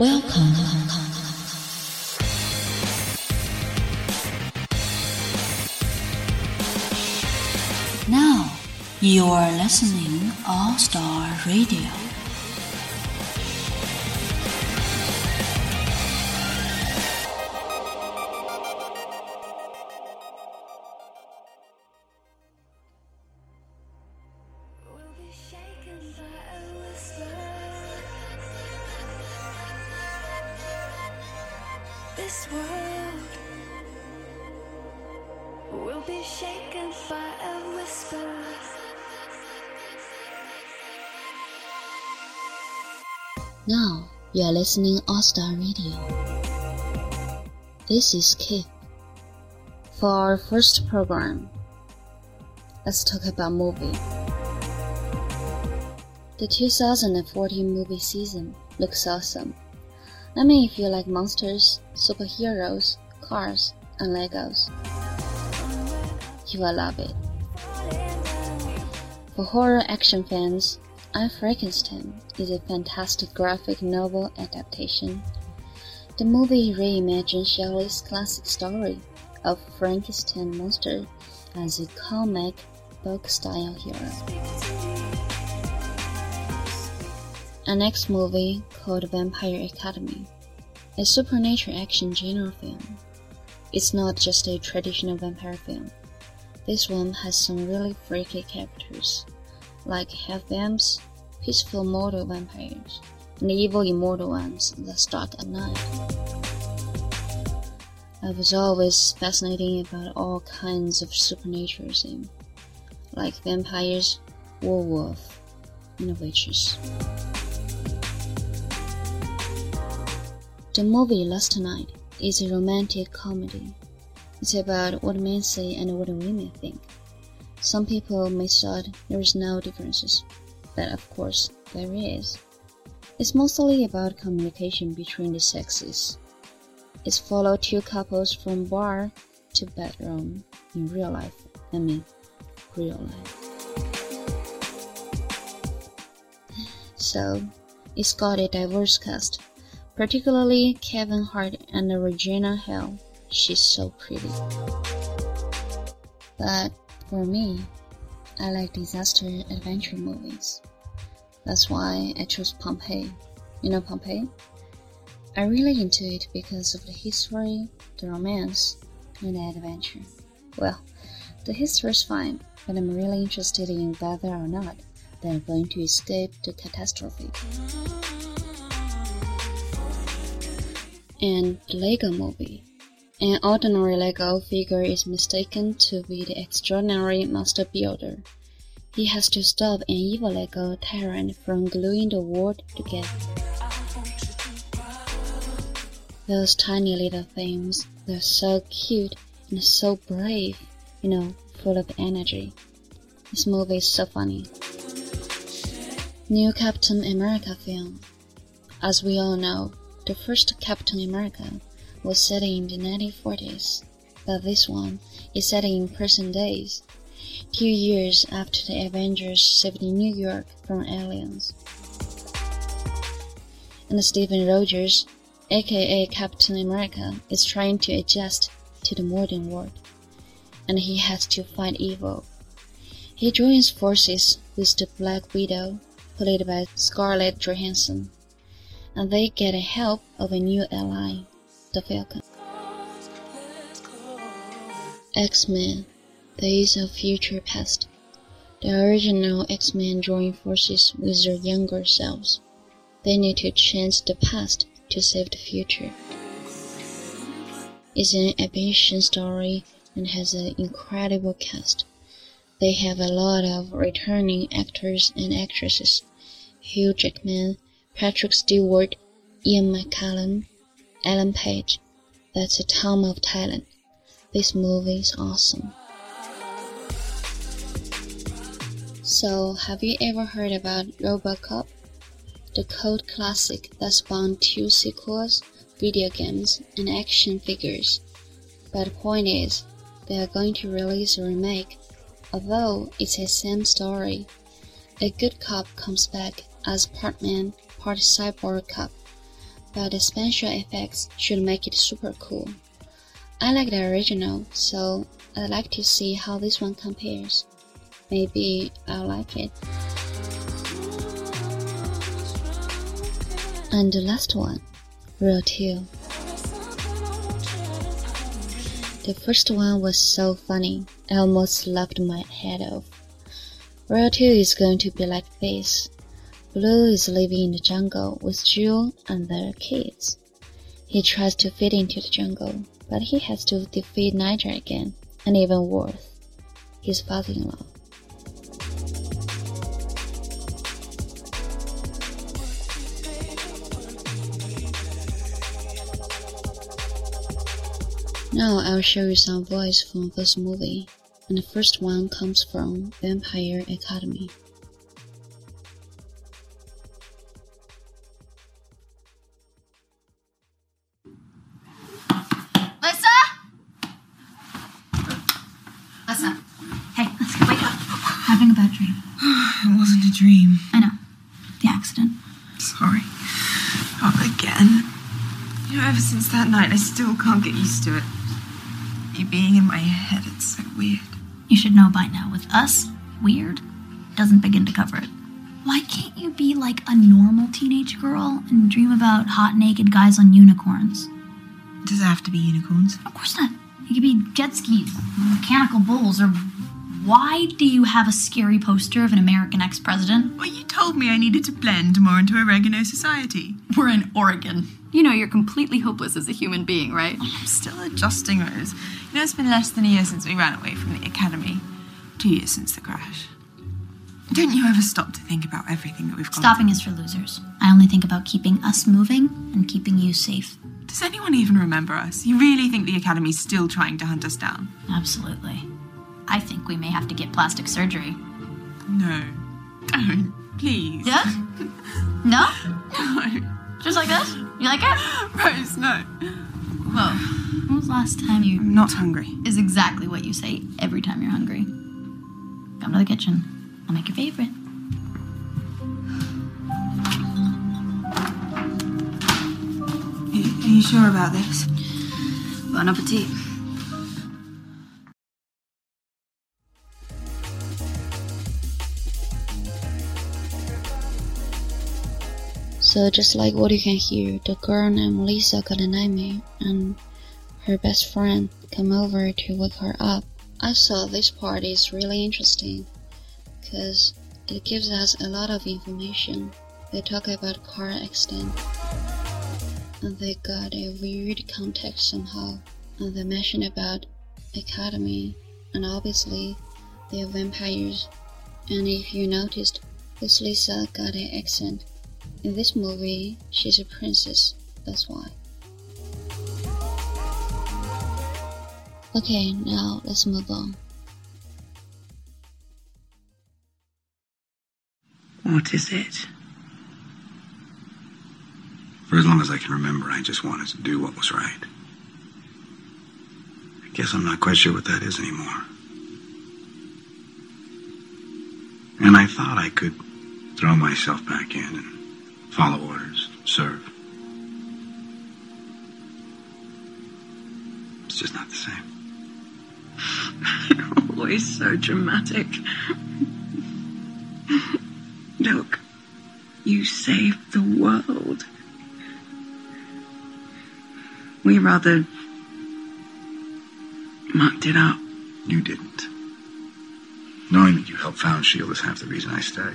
Welcome. Now you are listening All Star Radio. This world will be shaken by a whisper. Now you are listening All Star Radio. This is Kip. For our first program, let's talk about movie. The 2014 movie season looks awesome. Let me if you like monsters, superheroes, cars, and Legos. You will love it. For horror action fans, I Frankenstein is a fantastic graphic novel adaptation. The movie reimagines Shelley's classic story of Frankenstein monster as a comic book style hero. Our next movie called Vampire Academy, a supernatural action genre film. It's not just a traditional vampire film. This one has some really freaky characters, like half vamps, peaceful mortal vampires, and evil immortal ones that start at night. I was always fascinated about all kinds of supernatural things, like vampires, werewolf, and witches. The movie Last Night is a romantic comedy. It's about what men say and what women think. Some people may thought there is no differences, but of course there is. It's mostly about communication between the sexes. It's follow two couples from bar to bedroom in real life. I mean, real life. So, it's got a diverse cast, particularly Kevin Hart and Regina Hall. She's so pretty. But for me, I like disaster adventure movies. That's why I chose Pompeii. You know Pompeii? I really into it because of the history, the romance, and the adventure. Well, the history is fine, but I'm really interested in whether or not they're going to escape the catastrophe. And the Lego movie. An ordinary Lego figure is mistaken to be the extraordinary master builder. He has to stop an evil Lego tyrant from gluing the world together. Those tiny little things, they're so cute and so brave, you know, full of energy. This movie is so funny. New Captain America film. As we all know, the first Captain America was set in the 1940s, but this one is set in present days, two years after the Avengers saved New York from aliens. And Stephen Rogers, aka Captain America, is trying to adjust to the modern world, and he has to fight evil. He joins forces with the Black Widow, played by Scarlett Johansson, and they get the help of a new ally, the Falcon. X-Men, Days of Future Past. The original X-Men join forces with their younger selves. They need to change the past to save the future. It's an ambition story and has an incredible cast. They have a lot of returning actors and actresses. Hugh Jackman, Patrick Stewart, Ian McKellen, Ellen Page. That's a ton of talent. This movie is awesome. So, have you ever heard about Robocop? The cult classic that spawned two sequels, video games, and action figures. But the point is, they are going to release a remake. Although it's a same story, a good cop comes back as part man, part cyborg cup, but the special effects should make it super cool. I like the original, so I'd like to see how this one compares. Maybe I'll like it. And the last one, Rio 2. The first one was so funny, I almost laughed my head off. Rio 2 is going to be like this. Blu is living in the jungle with Jewel and their kids. He tries to fit into the jungle, but he has to defeat Nigel again, and even worse, his father-in-law. Now I'll show you some voice from this movie, and the first one comes from Vampire Academy. 哦，again. You know, ever since that night, I still can't get used to it. You being in my head, it's so weird. You should know by now, with us, weird doesn't begin to cover it. Why can't you be like a normal teenage girl and dream about hot naked guys on unicorns? Does it have to be unicorns? Of course not. It could be jet skis, mechanical bulls, or why do you have a scary poster of an American ex president? Well, you told me I needed to blend more into oregano society. We're in Oregon. You know you're completely hopeless as a human being, right? I'm still adjusting, Rose. You know, it's been less than a year since we ran away from the academy. Two years since the crash. Don't you ever stop to think about everything that we've gone Stopping through? is for losers. I only think about keeping us moving and keeping you safe. Does anyone even remember us? You really think the academy's still trying to hunt us down? Absolutely. I think we may have to get plastic surgery. No. Don't. Please. Yeah? No? No. Just like this? You like it? Rose, no. Whoa. When was the last time you I'm not hungry. is exactly what you say every time you're hungry. Come to the kitchen. I'll make your favorite. Are you sure about this? Bon appetit. So just like what you can hear, the girl named Lissa got a nightmare and her best friend come over to wake her up. I thought this part is really interesting because it gives us a lot of information. They talk about car accident and they got a weird context somehow. And they mention about academy and obviously they are vampires. And if you noticed, this Lissa got an accent. In this movie, she's a princess, that's why. Okay, now let's move on. What is it? For as long as I can remember, I just wanted to do what was right. I guess I'm not quite sure what that is anymore. And I thought I could throw myself back in and follow orders, serve. It's just not the same. You're always so dramatic. Look, you saved the world. We rather mucked it up. You didn't. Knowing that you helped found Shield is half the reason I stay.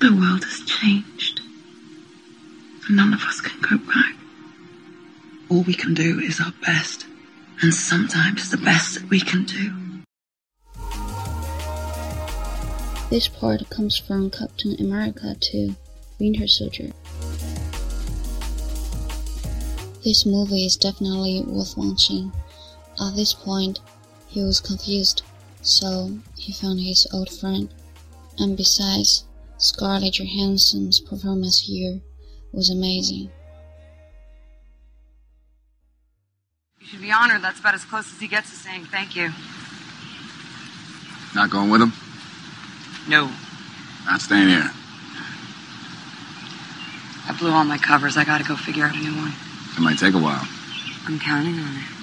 The world has changed. and None of us can go back. All we can do is our best. And sometimes the best that we can do. This part comes from Captain America 2 Winter Soldier. This movie is definitely worth watching. At this point, he was confused, so he found his old friend. And besides, Scarlett Johansson's performance here was amazing. You should be honored. That's about as close as he gets to saying thank you. Not going with him? No. Not staying here. I blew all my covers. I gotta go figure out a new one. It might take a while. I'm counting on it.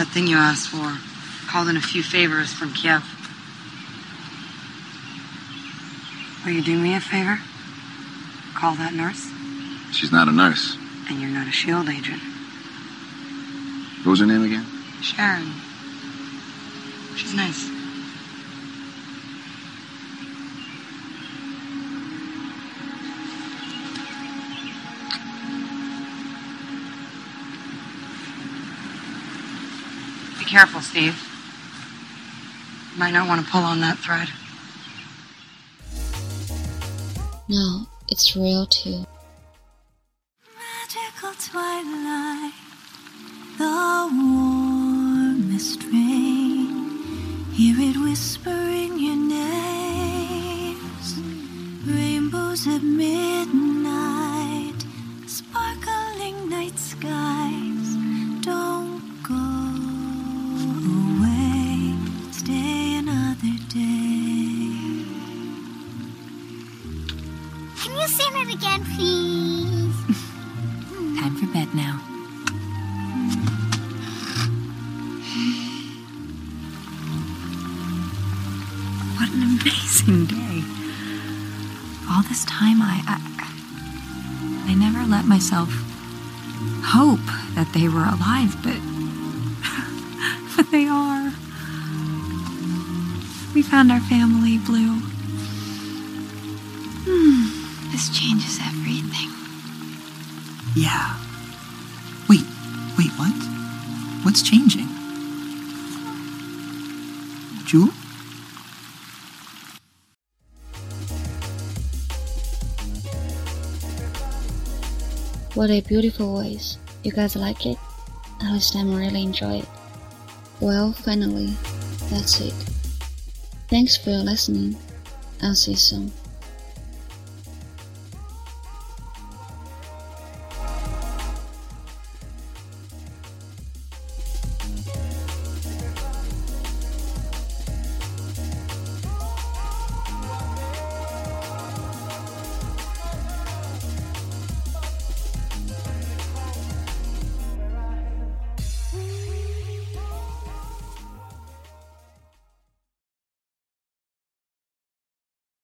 That thing you asked for. Called in a few favors from Kiev. Will you do me a favor? Call that nurse? She's not a nurse. And you're not a SHIELD agent. What was her name again? Sharon. She's nice. Careful, Steve. You might not want to pull on that thread. No, it's Rio 2. Magical twilight, the warmest rain. Hear it whispering that again, please? Time for bed now. What an amazing day. All this time, I, I, I never let myself hope that they were alive, but, but they are. We found our family, Blu. This changes everything. Yeah. Wait, wait, what? What's changing? Jewel? What a beautiful voice. You guys like it? At least I'm really enjoy it. Well, finally, that's it. Thanks for listening. I'll see you soon.